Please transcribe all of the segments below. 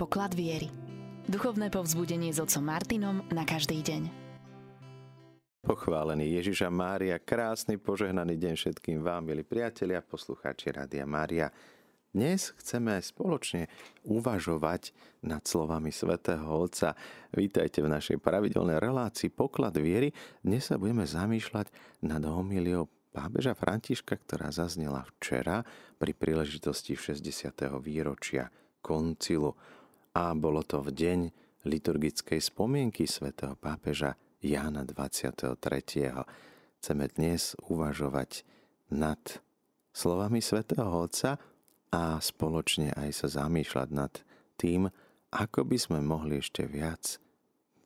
poklad viery. Duchovné povzbudenie s otcom Martinom na každý deň. Pochválený Ježiša Mária, krásny požehnaný deň všetkým vám, milí priatelia, poslucháči Rádia Mária. Dnes chceme spoločne uvažovať nad slovami svätého Otca. Vítajte v našej pravidelnej relácii Poklad viery. Dnes sa budeme zamýšľať nad homiliou pápeža Františka, ktorá zaznela včera pri príležitosti 60. výročia koncilu. A bolo to v deň liturgickej spomienky svätého pápeža Jána 23. Chceme dnes uvažovať nad slovami svätého Otca a spoločne aj sa zamýšľať nad tým, ako by sme mohli ešte viac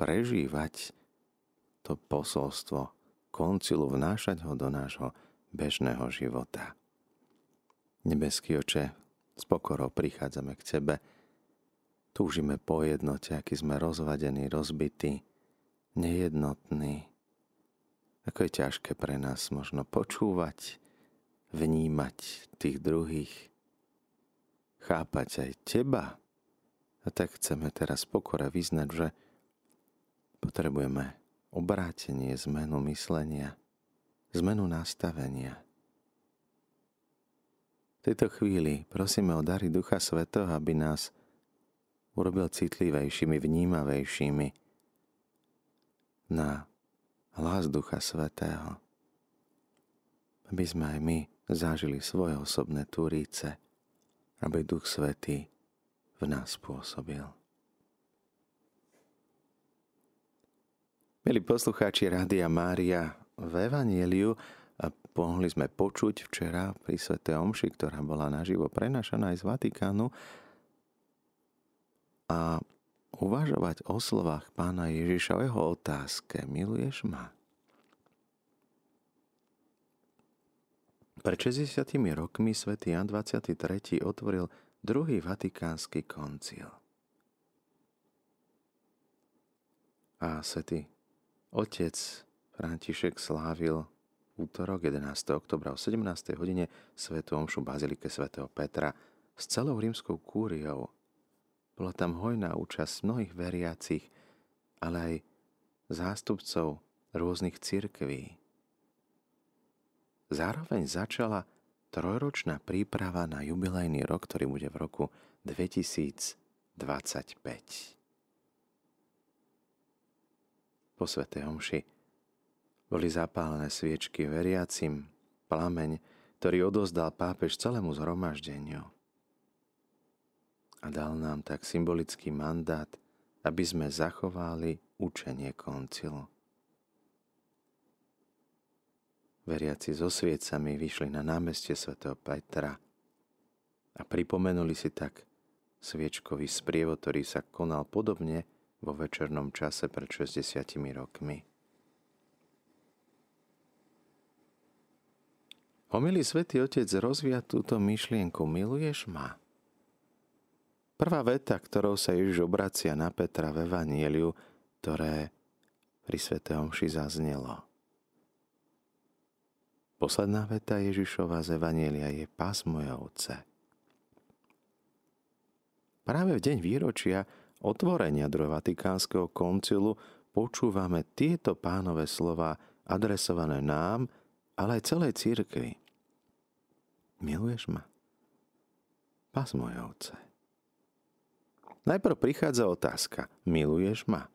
prežívať to posolstvo koncilu, vnášať ho do nášho bežného života. Nebeský oče, s pokorou prichádzame k Tebe. Túžime po jednote, aký sme rozvadení, rozbití, nejednotní. Ako je ťažké pre nás možno počúvať, vnímať tých druhých, chápať aj Teba. A tak chceme teraz pokore vyznať, že potrebujeme obrátenie, zmenu myslenia, zmenu nastavenia tejto chvíli prosíme o dary Ducha Svetého, aby nás urobil citlivejšími, vnímavejšími na hlas Ducha Svetého. Aby sme aj my zažili svoje osobné turíce, aby Duch Svetý v nás pôsobil. Milí poslucháči Rádia Mária, v Evangeliu mohli sme počuť včera pri Svete Omši, ktorá bola naživo prenašaná aj z Vatikánu a uvažovať o slovách pána Ježiša, o jeho otázke, miluješ ma? Pred 60 rokmi svätý Jan 23. otvoril druhý vatikánsky koncil. A svätý otec František slávil útorok 11. oktobra o 17. hodine svetu omšu Bazilike svätého Petra s celou rímskou kúriou. Bola tam hojná účasť mnohých veriacich, ale aj zástupcov rôznych cirkví. Zároveň začala trojročná príprava na jubilejný rok, ktorý bude v roku 2025. Po Svetej Omši boli zapálené sviečky veriacim, plameň, ktorý odozdal pápež celému zhromaždeniu. A dal nám tak symbolický mandát, aby sme zachovali učenie koncilu. Veriaci so sviecami vyšli na námestie svätého Petra a pripomenuli si tak sviečkový sprievod, ktorý sa konal podobne vo večernom čase pred 60 rokmi. Homilý svätý Otec rozvíja túto myšlienku. Miluješ ma? Prvá veta, ktorou sa Ježiš obracia na Petra v Evanieliu, ktoré pri Svetého Omši zaznelo. Posledná veta Ježišova z Evanielia je Pás moje ovce. Práve v deň výročia otvorenia druhého Vatikánskeho koncilu počúvame tieto pánové slova adresované nám, ale aj celej církvi. Miluješ ma? Pás moje ovce. Najprv prichádza otázka. Miluješ ma?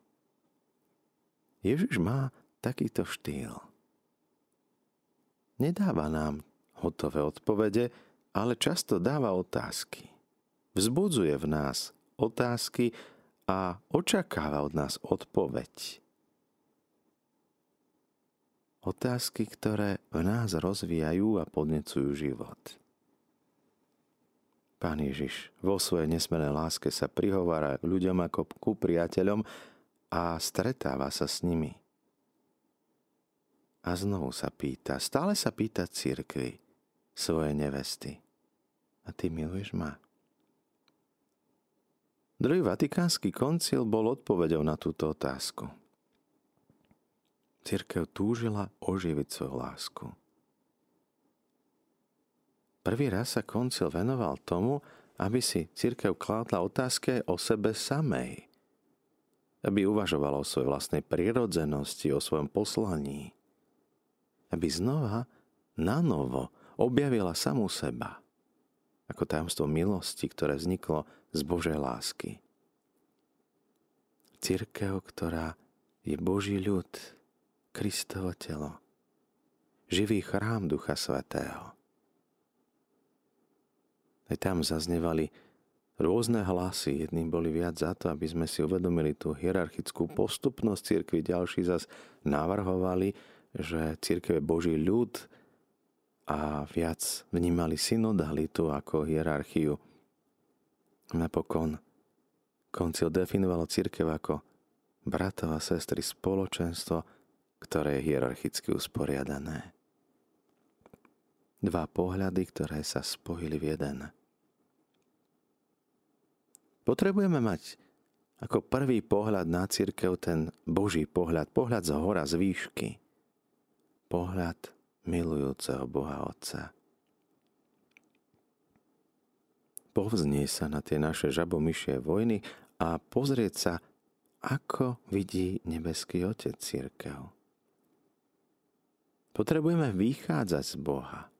Ježiš má takýto štýl. Nedáva nám hotové odpovede, ale často dáva otázky. Vzbudzuje v nás otázky a očakáva od nás odpoveď. Otázky, ktoré v nás rozvíjajú a podnecujú život. Pán Ježiš vo svojej nesmenej láske sa prihovára ľuďom ako ku priateľom a stretáva sa s nimi. A znovu sa pýta, stále sa pýta církvy, svoje nevesty. A ty miluješ ma? Druhý vatikánsky koncil bol odpovedou na túto otázku. Církev túžila oživiť svoju lásku. Prvý raz sa koncil venoval tomu, aby si církev kládla otázky o sebe samej. Aby uvažovala o svojej vlastnej prirodzenosti, o svojom poslaní. Aby znova, na novo, objavila samú seba. Ako tajomstvo milosti, ktoré vzniklo z Božej lásky. Církev, ktorá je Boží ľud, Kristovo telo, živý chrám Ducha Svetého. Aj tam zaznevali rôzne hlasy. Jedným boli viac za to, aby sme si uvedomili tú hierarchickú postupnosť církvy. Ďalší zas navrhovali, že církev je Boží ľud a viac vnímali synodalitu ako hierarchiu. Napokon koncil definovalo církev ako bratov a sestry spoločenstvo, ktoré je hierarchicky usporiadané. Dva pohľady, ktoré sa spojili v jeden. Potrebujeme mať ako prvý pohľad na církev ten Boží pohľad, pohľad z hora, z výšky. Pohľad milujúceho Boha Otca. Povznie sa na tie naše žabomyšie vojny a pozrieť sa, ako vidí nebeský Otec církev. Potrebujeme vychádzať z Boha.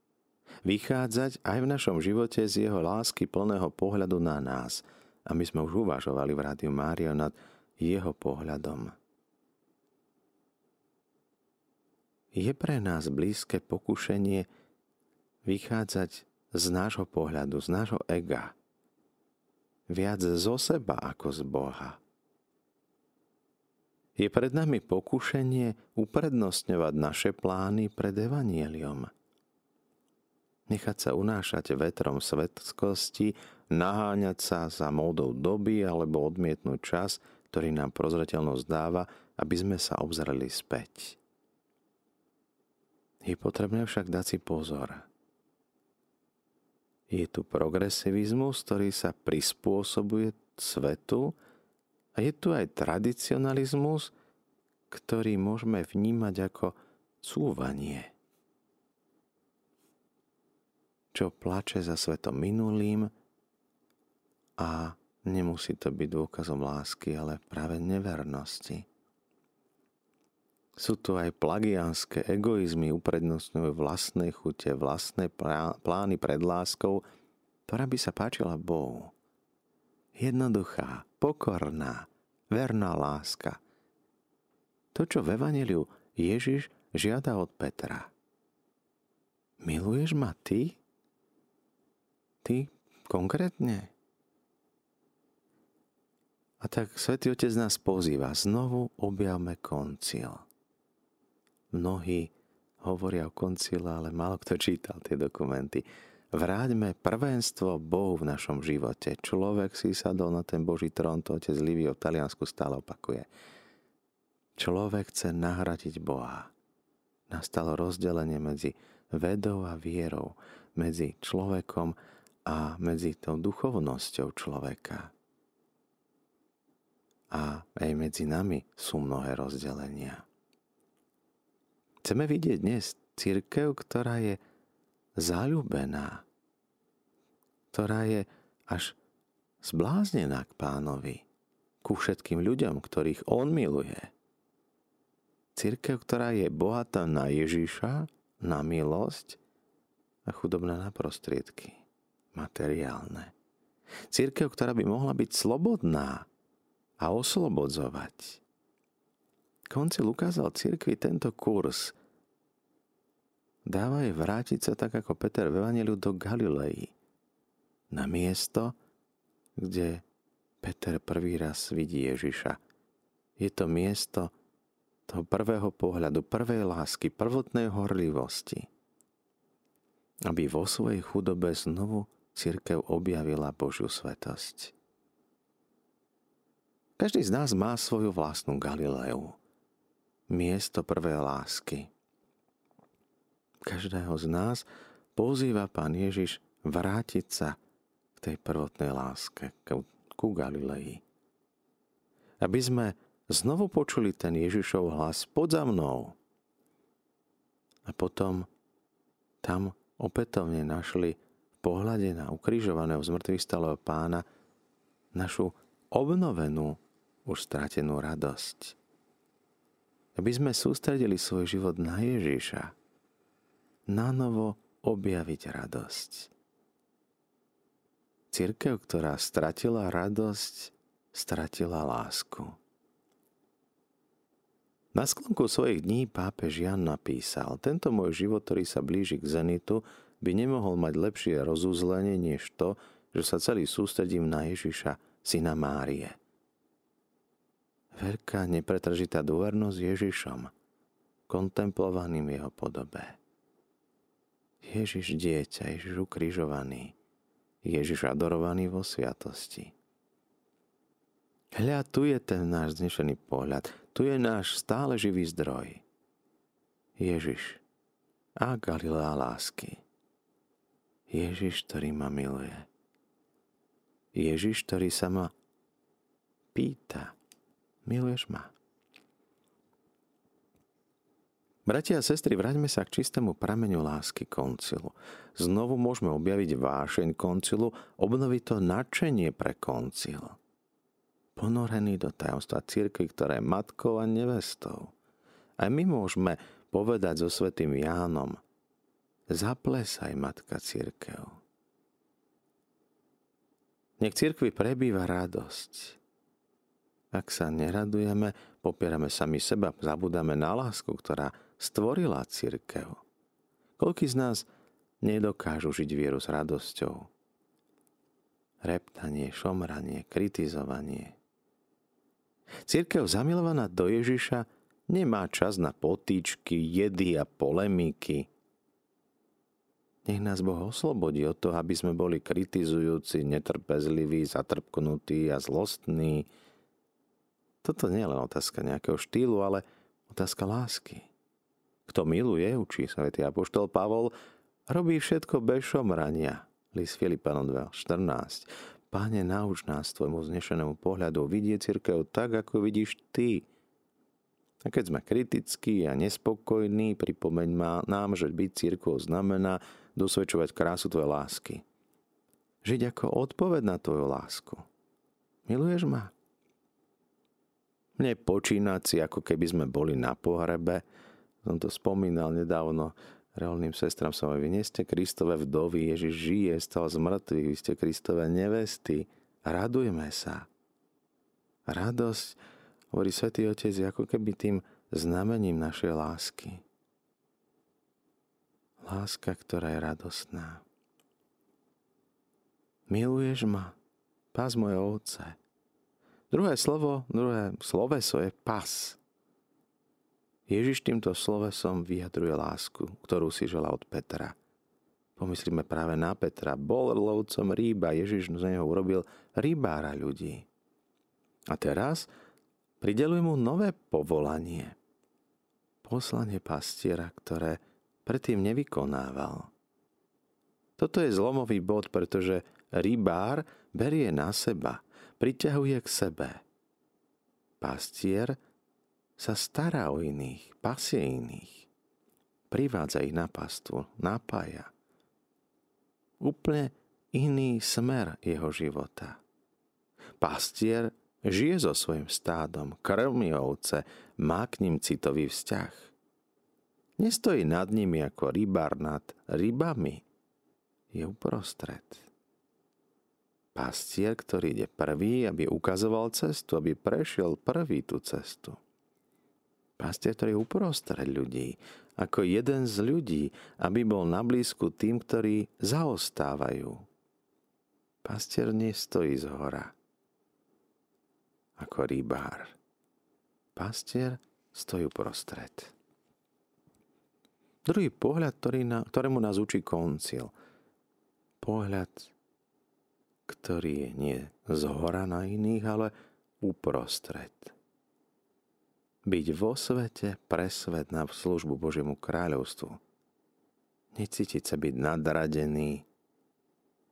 Vychádzať aj v našom živote z Jeho lásky plného pohľadu na nás. A my sme už uvažovali v Rádiu Mário nad Jeho pohľadom. Je pre nás blízke pokušenie vychádzať z nášho pohľadu, z nášho ega. Viac zo seba ako z Boha je pred nami pokušenie uprednostňovať naše plány pred evanieliom. Nechať sa unášať vetrom svetskosti, naháňať sa za módou doby alebo odmietnúť čas, ktorý nám prozreteľnosť dáva, aby sme sa obzreli späť. Je potrebné však dať si pozor. Je tu progresivizmus, ktorý sa prispôsobuje svetu, a je tu aj tradicionalizmus, ktorý môžeme vnímať ako cúvanie, čo plače za svetom minulým a nemusí to byť dôkazom lásky, ale práve nevernosti. Sú tu aj plagianské egoizmy, uprednostňujú vlastné chute, vlastné plány pred láskou, ktorá by sa páčila Bohu. Jednoduchá, pokorná, verná láska. To, čo v Evangeliu Ježiš žiada od Petra. Miluješ ma ty? Ty konkrétne? A tak Svetý Otec nás pozýva, znovu objavme koncil. Mnohí hovoria o koncile, ale málo kto čítal tie dokumenty. Vráťme prvenstvo Bohu v našom živote. Človek si sadol na ten Boží trón, to otec Livio v Taliansku stále opakuje. Človek chce nahradiť Boha. Nastalo rozdelenie medzi vedou a vierou, medzi človekom a medzi tou duchovnosťou človeka. A aj medzi nami sú mnohé rozdelenia. Chceme vidieť dnes církev, ktorá je zalúbená, ktorá je až zbláznená k pánovi, ku všetkým ľuďom, ktorých on miluje. Církev, ktorá je bohatá na Ježiša, na milosť a chudobná na prostriedky, materiálne. Církev, ktorá by mohla byť slobodná a oslobodzovať. Koncil ukázal církvi tento kurz – dáva jej vrátiť sa tak ako Peter v Evangeliu do Galilei. Na miesto, kde Peter prvý raz vidí Ježiša. Je to miesto toho prvého pohľadu, prvej lásky, prvotnej horlivosti. Aby vo svojej chudobe znovu církev objavila Božiu svetosť. Každý z nás má svoju vlastnú Galileu. Miesto prvej lásky každého z nás pozýva Pán Ježiš vrátiť sa k tej prvotnej láske, ku Galilei. Aby sme znovu počuli ten Ježišov hlas pod za mnou. A potom tam opätovne našli v pohľade na ukrižovaného zmrtvých stalého pána našu obnovenú, už stratenú radosť. Aby sme sústredili svoj život na Ježiša, na novo objaviť radosť. Církev, ktorá stratila radosť, stratila lásku. Na sklonku svojich dní pápež Jan napísal, tento môj život, ktorý sa blíži k zenitu, by nemohol mať lepšie rozuzlenie než to, že sa celý sústredím na Ježiša, syna Márie. Veľká nepretržitá dôvernosť Ježišom, kontemplovaným jeho podobe. Ježiš dieťa, Ježiš ukrižovaný, Ježiš adorovaný vo sviatosti. Hľa, tu je ten náš znešený pohľad, tu je náš stále živý zdroj. Ježiš a Galilea lásky. Ježiš, ktorý ma miluje. Ježiš, ktorý sa ma pýta, miluješ ma? Bratia a sestry, vráťme sa k čistému prameňu lásky koncilu. Znovu môžeme objaviť vášeň koncilu, obnoviť to nadšenie pre koncil. Ponorený do tajomstva církvy, ktorá je matkou a nevestou. Aj my môžeme povedať so svetým Jánom, zaplesaj, matka církev. Nech církvi prebýva radosť. Ak sa neradujeme, popierame sami seba, zabudáme na lásku, ktorá stvorila církev. Koľký z nás nedokážu žiť vieru s radosťou? Reptanie, šomranie, kritizovanie. Církev zamilovaná do Ježiša nemá čas na potýčky, jedy a polemiky. Nech nás Boh oslobodí od toho, aby sme boli kritizujúci, netrpezliví, zatrpknutí a zlostní. Toto nie je len otázka nejakého štýlu, ale otázka lásky. Kto miluje, učí svätý Apoštol Pavol, robí všetko bez šomrania. List Filipanom 2.14. Páne, nauč nás tvojmu znešenému pohľadu vidieť církev tak, ako vidíš ty. A keď sme kritickí a nespokojní, pripomeň nám, že byť církvou znamená dosvedčovať krásu tvojej lásky. Žiť ako odpoveď na tvoju lásku. Miluješ ma? Mne počínať si, ako keby sme boli na pohrebe, som to spomínal nedávno reálnym sestram som vy nie ste Kristové vdovy, Ježiš žije, stal z mŕtvych, vy ste Kristové nevesty. Radujme sa. Radosť, hovorí Svetý Otec, je ako keby tým znamením našej lásky. Láska, ktorá je radostná. Miluješ ma, pás moje ovce. Druhé slovo, druhé sloveso je pas. Ježiš týmto slovesom vyjadruje lásku, ktorú si žela od Petra. Pomyslíme práve na Petra. Bol lovcom rýba, Ježiš z neho urobil rybára ľudí. A teraz prideluje mu nové povolanie. Poslanie pastiera, ktoré predtým nevykonával. Toto je zlomový bod, pretože rybár berie na seba, priťahuje k sebe. Pastier sa stará o iných, pasie iných. Privádza ich na pastu, napája. Úplne iný smer jeho života. Pastier žije so svojim stádom, krmi ovce, má k ním citový vzťah. Nestojí nad nimi ako rybár nad rybami. Je uprostred. Pastier, ktorý ide prvý, aby ukazoval cestu, aby prešiel prvý tú cestu. Pastier, ktorý je uprostred ľudí, ako jeden z ľudí, aby bol na blízku tým, ktorí zaostávajú. Pastier nestojí z hora ako rybár. Pastier stojí uprostred. Druhý pohľad, ktorý na, ktorému nás učí koncil. Pohľad, ktorý je nie z hora na iných, ale uprostred byť vo svete pre svet na službu Božiemu kráľovstvu. Necítiť sa byť nadradený,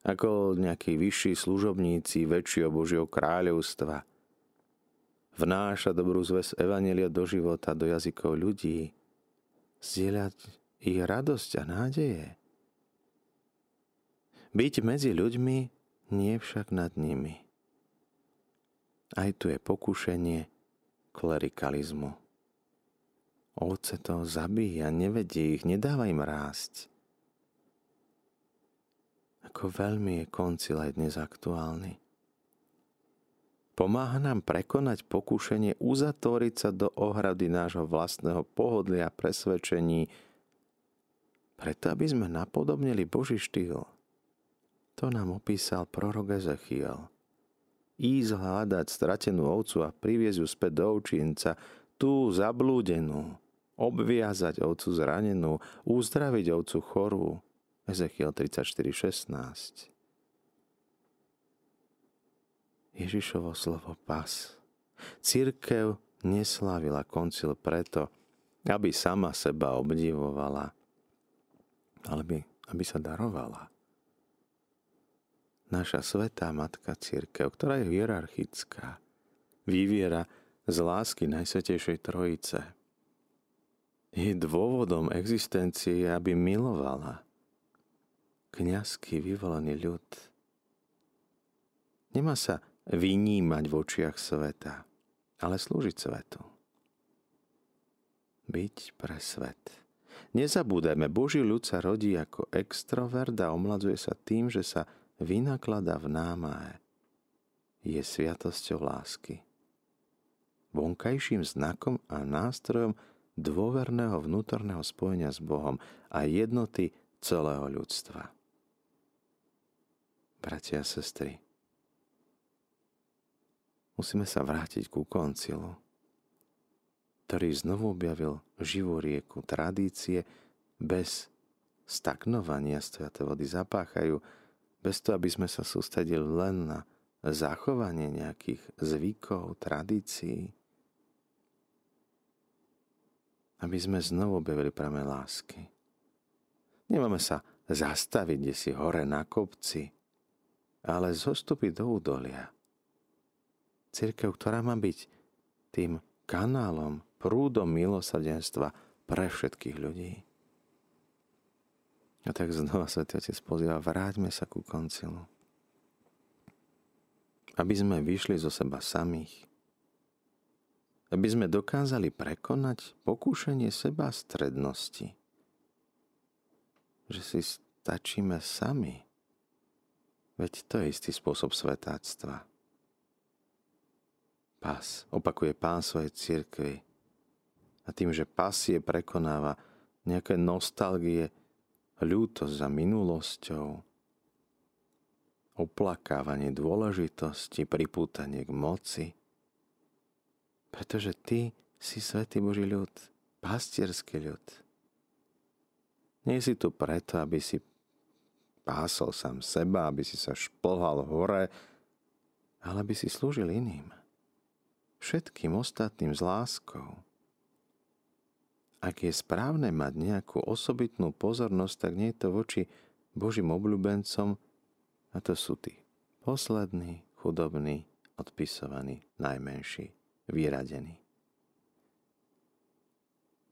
ako nejakí vyšší služobníci väčšieho Božieho kráľovstva. Vnáša dobrú zväz Evanelia do života, do jazykov ľudí. Zdieľať ich radosť a nádeje. Byť medzi ľuďmi, nie však nad nimi. Aj tu je pokušenie klerikalizmu. Ovce to zabíja, nevedí ich, nedáva im rásť. Ako veľmi je koncil aj dnes aktuálny. Pomáha nám prekonať pokušenie uzatvoriť sa do ohrady nášho vlastného pohodlia a presvedčení, preto aby sme napodobnili Boží štýl. To nám opísal prorok Ezechiel. Ísť hľadať stratenú ovcu a priviesť ju späť do ovčinca, tú zablúdenú, obviazať ovcu zranenú, uzdraviť ovcu chorú. Ezechiel 34.16. Ježišovo slovo pas. Církev neslávila koncil preto, aby sama seba obdivovala, ale by, aby sa darovala. Naša svetá matka církev, ktorá je hierarchická, vyviera z lásky Najsvetejšej Trojice. Jej dôvodom existencie je, aby milovala kňazský vyvolený ľud. Nemá sa vynímať v očiach sveta, ale slúžiť svetu. Byť pre svet. Nezabúdajme, Boží ľud sa rodí ako extrovert a omladzuje sa tým, že sa vynaklada v námahe. Je sviatosťou lásky. Vonkajším znakom a nástrojom dôverného vnútorného spojenia s Bohom a jednoty celého ľudstva. Bratia a sestry, musíme sa vrátiť ku koncilu, ktorý znovu objavil živú rieku tradície bez stagnovania sviate vody zapáchajú, bez toho, aby sme sa sústredili len na zachovanie nejakých zvykov, tradícií, aby sme znovu objavili práve lásky. Nemáme sa zastaviť kde si hore na kopci, ale zostúpiť do údolia Církev, ktorá má byť tým kanálom, prúdom milosadenstva pre všetkých ľudí. A tak znova sa Otec pozýva, vráťme sa ku koncilu. Aby sme vyšli zo seba samých. Aby sme dokázali prekonať pokúšanie seba strednosti. Že si stačíme sami. Veď to je istý spôsob svetáctva pás. Opakuje pán svojej církvy. A tým, že pasie prekonáva nejaké nostalgie, ľútosť za minulosťou, oplakávanie dôležitosti, pripútanie k moci. Pretože ty si svätý Boží ľud, pastierský ľud. Nie si tu preto, aby si pásol sám seba, aby si sa šplhal hore, ale aby si slúžil iným všetkým ostatným s láskou. Ak je správne mať nejakú osobitnú pozornosť, tak nie je to voči Božím obľúbencom, a to sú tí poslední, chudobní, odpisovaní, najmenší, vyradení.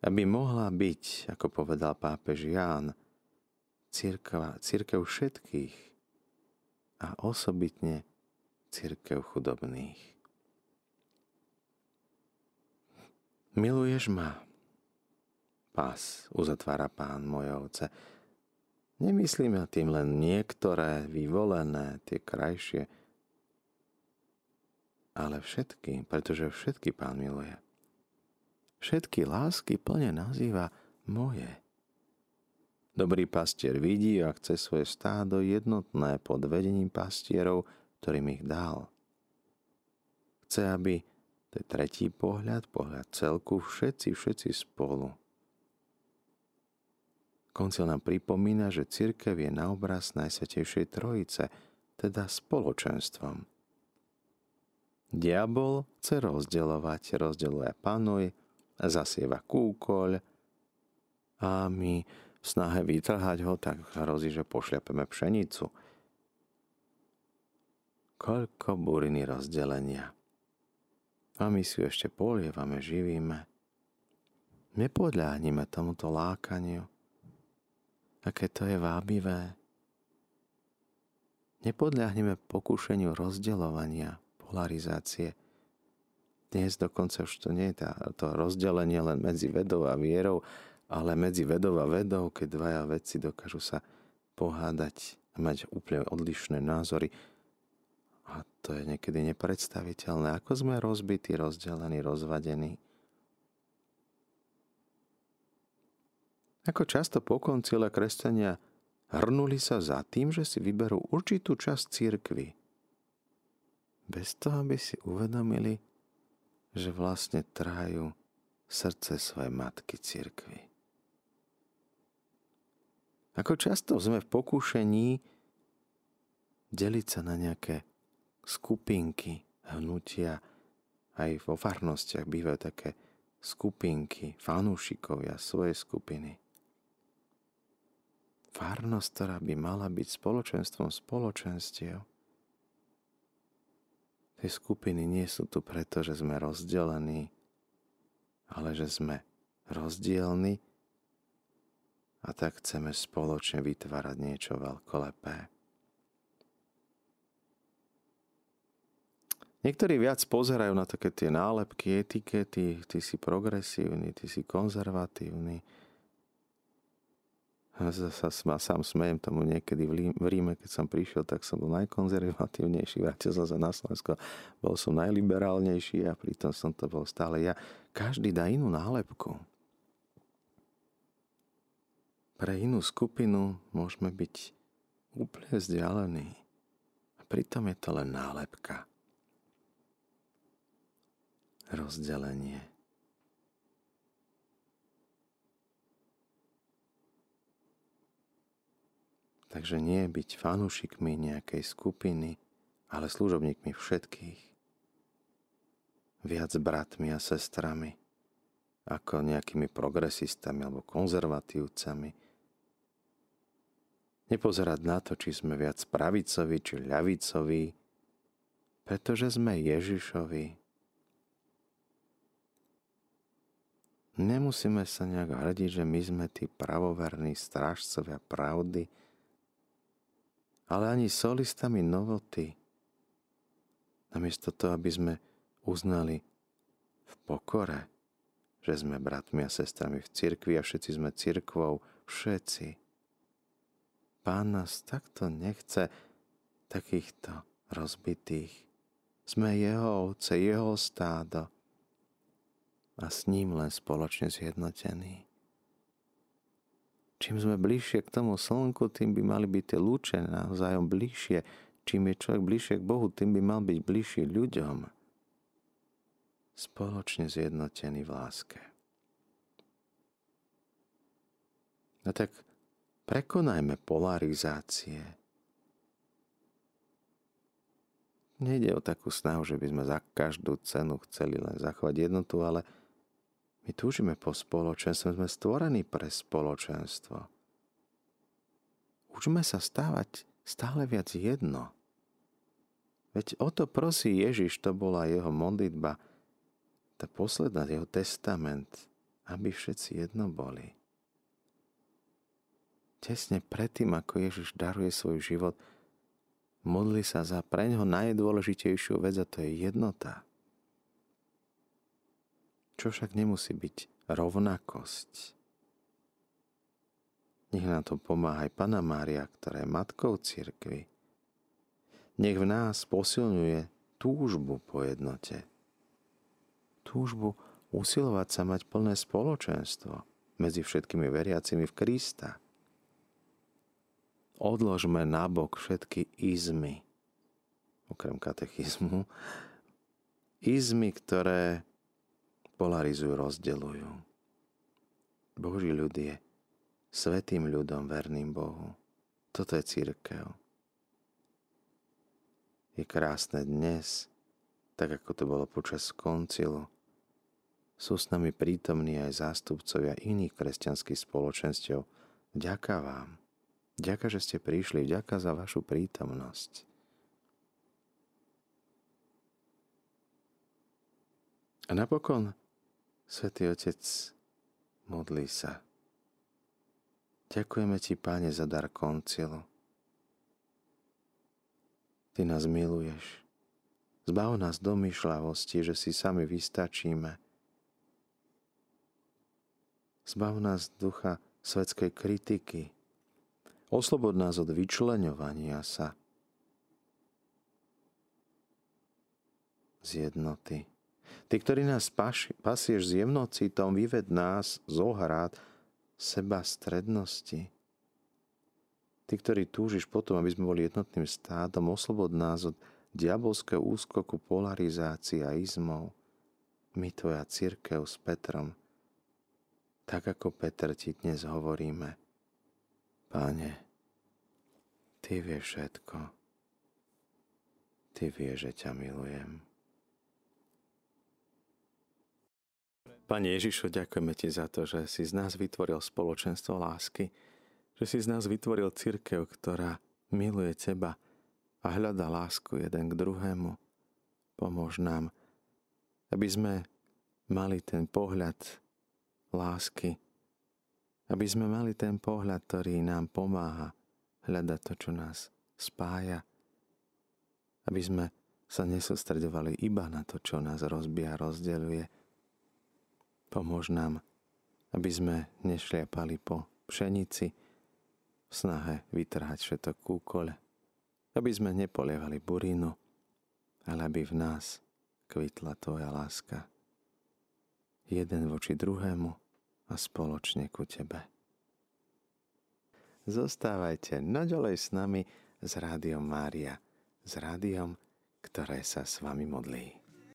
Aby mohla byť, ako povedal pápež Ján, církev, církev všetkých a osobitne církev chudobných. Miluješ ma? Pás, uzatvára pán moje ovce. Nemyslíme tým len niektoré vyvolené, tie krajšie, ale všetky, pretože všetky pán miluje. Všetky lásky plne nazýva moje. Dobrý pastier vidí a chce svoje stádo jednotné pod vedením pastierov, ktorým ich dal. Chce, aby to je tretí pohľad, pohľad celku, všetci, všetci spolu. Koncil nám pripomína, že církev je na obraz Najsvetejšej Trojice, teda spoločenstvom. Diabol chce rozdeľovať, rozdeľuje panuj, zasieva kúkoľ a my v snahe vytrhať ho, tak hrozí, že pošľapeme pšenicu. Koľko buriny rozdelenia. A my si ju ešte polievame, živíme. Nepodľahnime tomuto lákaniu. Aké to je vábivé. nepodľahneme pokušeniu rozdeľovania, polarizácie. Dnes dokonca už to nie je to rozdelenie len medzi vedou a vierou, ale medzi vedou a vedou, keď dvaja vedci dokážu sa pohádať a mať úplne odlišné názory. A to je niekedy nepredstaviteľné. Ako sme rozbití, rozdelení, rozvadení. Ako často po koncile kresťania hrnuli sa za tým, že si vyberú určitú časť církvy. Bez toho, aby si uvedomili, že vlastne trájú srdce svojej matky církvy. Ako často sme v pokúšení deliť sa na nejaké skupinky, hnutia, aj vo farnostiach bývajú také skupinky, fanúšikovia, svoje skupiny farnosť, ktorá by mala byť spoločenstvom spoločenstiev. Tie skupiny nie sú tu preto, že sme rozdelení, ale že sme rozdielni a tak chceme spoločne vytvárať niečo veľkolepé. Niektorí viac pozerajú na také tie nálepky, etikety, ty si progresívny, ty si konzervatívny, sa sám smejem tomu niekedy v Ríme, keď som prišiel, tak som bol najkonzervatívnejší, vrátil som sa na Slovensko, bol som najliberálnejší a pritom som to bol stále ja. Každý dá inú nálepku. Pre inú skupinu môžeme byť úplne vzdialení. A pritom je to len nálepka. Rozdelenie. Takže nie byť fanúšikmi nejakej skupiny, ale služobníkmi všetkých. Viac bratmi a sestrami, ako nejakými progresistami alebo konzervatívcami. Nepozerať na to, či sme viac pravicovi či ľavicovi, pretože sme Ježišovi. Nemusíme sa nejak hrdiť, že my sme tí pravoverní strážcovia pravdy, ale ani solistami novoty. Namiesto toho, aby sme uznali v pokore, že sme bratmi a sestrami v cirkvi a všetci sme cirkvou, všetci. Pán nás takto nechce takýchto rozbitých. Sme jeho ovce, jeho stádo a s ním len spoločne zjednotení. Čím sme bližšie k tomu slnku, tým by mali byť tie lúče navzájom bližšie. Čím je človek bližšie k Bohu, tým by mal byť bližší ľuďom. Spoločne zjednotený v láske. No tak prekonajme polarizácie. Nejde o takú snahu, že by sme za každú cenu chceli len zachovať jednotu, ale my túžime po spoločenstve, sme stvorení pre spoločenstvo. Učme sa stávať stále viac jedno. Veď o to prosí Ježiš, to bola jeho modlitba, tá posledná, jeho testament, aby všetci jedno boli. Tesne predtým, ako Ježiš daruje svoj život, modli sa za preňho najdôležitejšiu vec a to je jednota čo však nemusí byť rovnakosť. Nech nám to pomáha aj Pana Mária, ktorá je matkou cirkvy. Nech v nás posilňuje túžbu po jednote. Túžbu usilovať sa mať plné spoločenstvo medzi všetkými veriacimi v Krista. Odložme nabok všetky izmy, okrem katechizmu, izmy, ktoré polarizujú, rozdeľujú. Boží ľud je svetým ľudom, verným Bohu. Toto je církev. Je krásne dnes, tak ako to bolo počas koncilu. Sú s nami prítomní aj zástupcovia iných kresťanských spoločenstiev. Ďaká vám. Ďaká, že ste prišli. Ďaká za vašu prítomnosť. A napokon Svetý Otec, modlí sa. Ďakujeme Ti, Páne, za dar koncilu. Ty nás miluješ. Zbav nás domýšľavosti, že si sami vystačíme. Zbav nás ducha svetskej kritiky. Oslobod nás od vyčleňovania sa z jednoty. Ty, ktorý nás pasieš s jemnocitom, vyved nás z ohrad seba strednosti. Ty, ktorý túžiš potom, aby sme boli jednotným stádom, oslobod nás od diabolského úskoku polarizácií a izmov. My, tvoja církev s Petrom, tak ako Petr ti dnes hovoríme. Páne, Ty vieš všetko. Ty vieš, že ťa milujem. Pane Ježišu, ďakujeme Ti za to, že si z nás vytvoril spoločenstvo lásky, že si z nás vytvoril církev, ktorá miluje Teba a hľada lásku jeden k druhému. Pomôž nám, aby sme mali ten pohľad lásky, aby sme mali ten pohľad, ktorý nám pomáha hľadať to, čo nás spája, aby sme sa nesústredovali iba na to, čo nás rozbíja, rozdeľuje. Pomôž nám, aby sme nešliapali po pšenici, v snahe vytrhať všetok kúkole, aby sme nepolievali burinu, ale aby v nás kvitla Tvoja láska. Jeden voči druhému a spoločne ku Tebe. Zostávajte naďalej s nami z Rádiom Mária, s rádiom, ktoré sa s vami modlí.